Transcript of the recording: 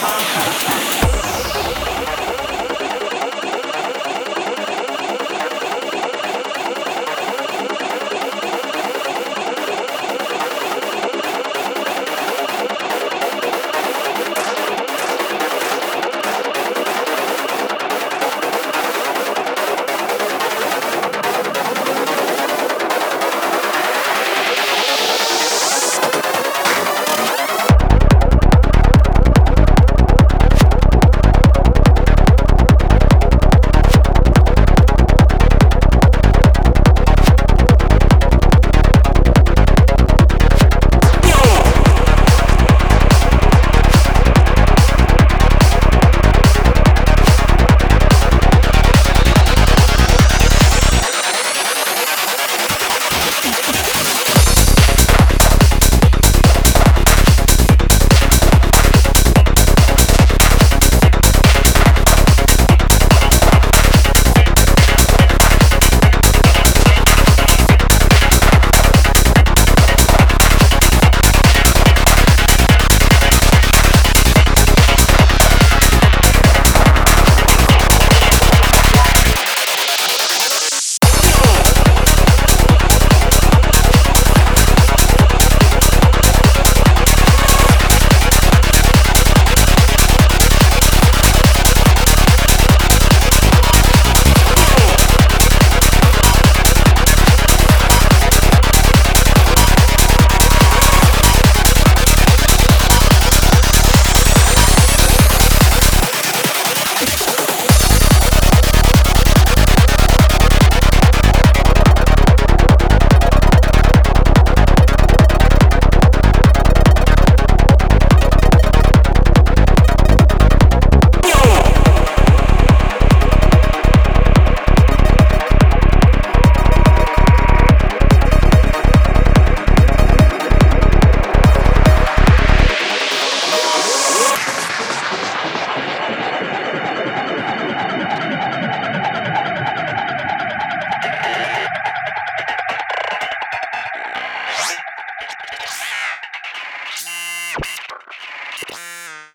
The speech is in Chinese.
哈哈哈哈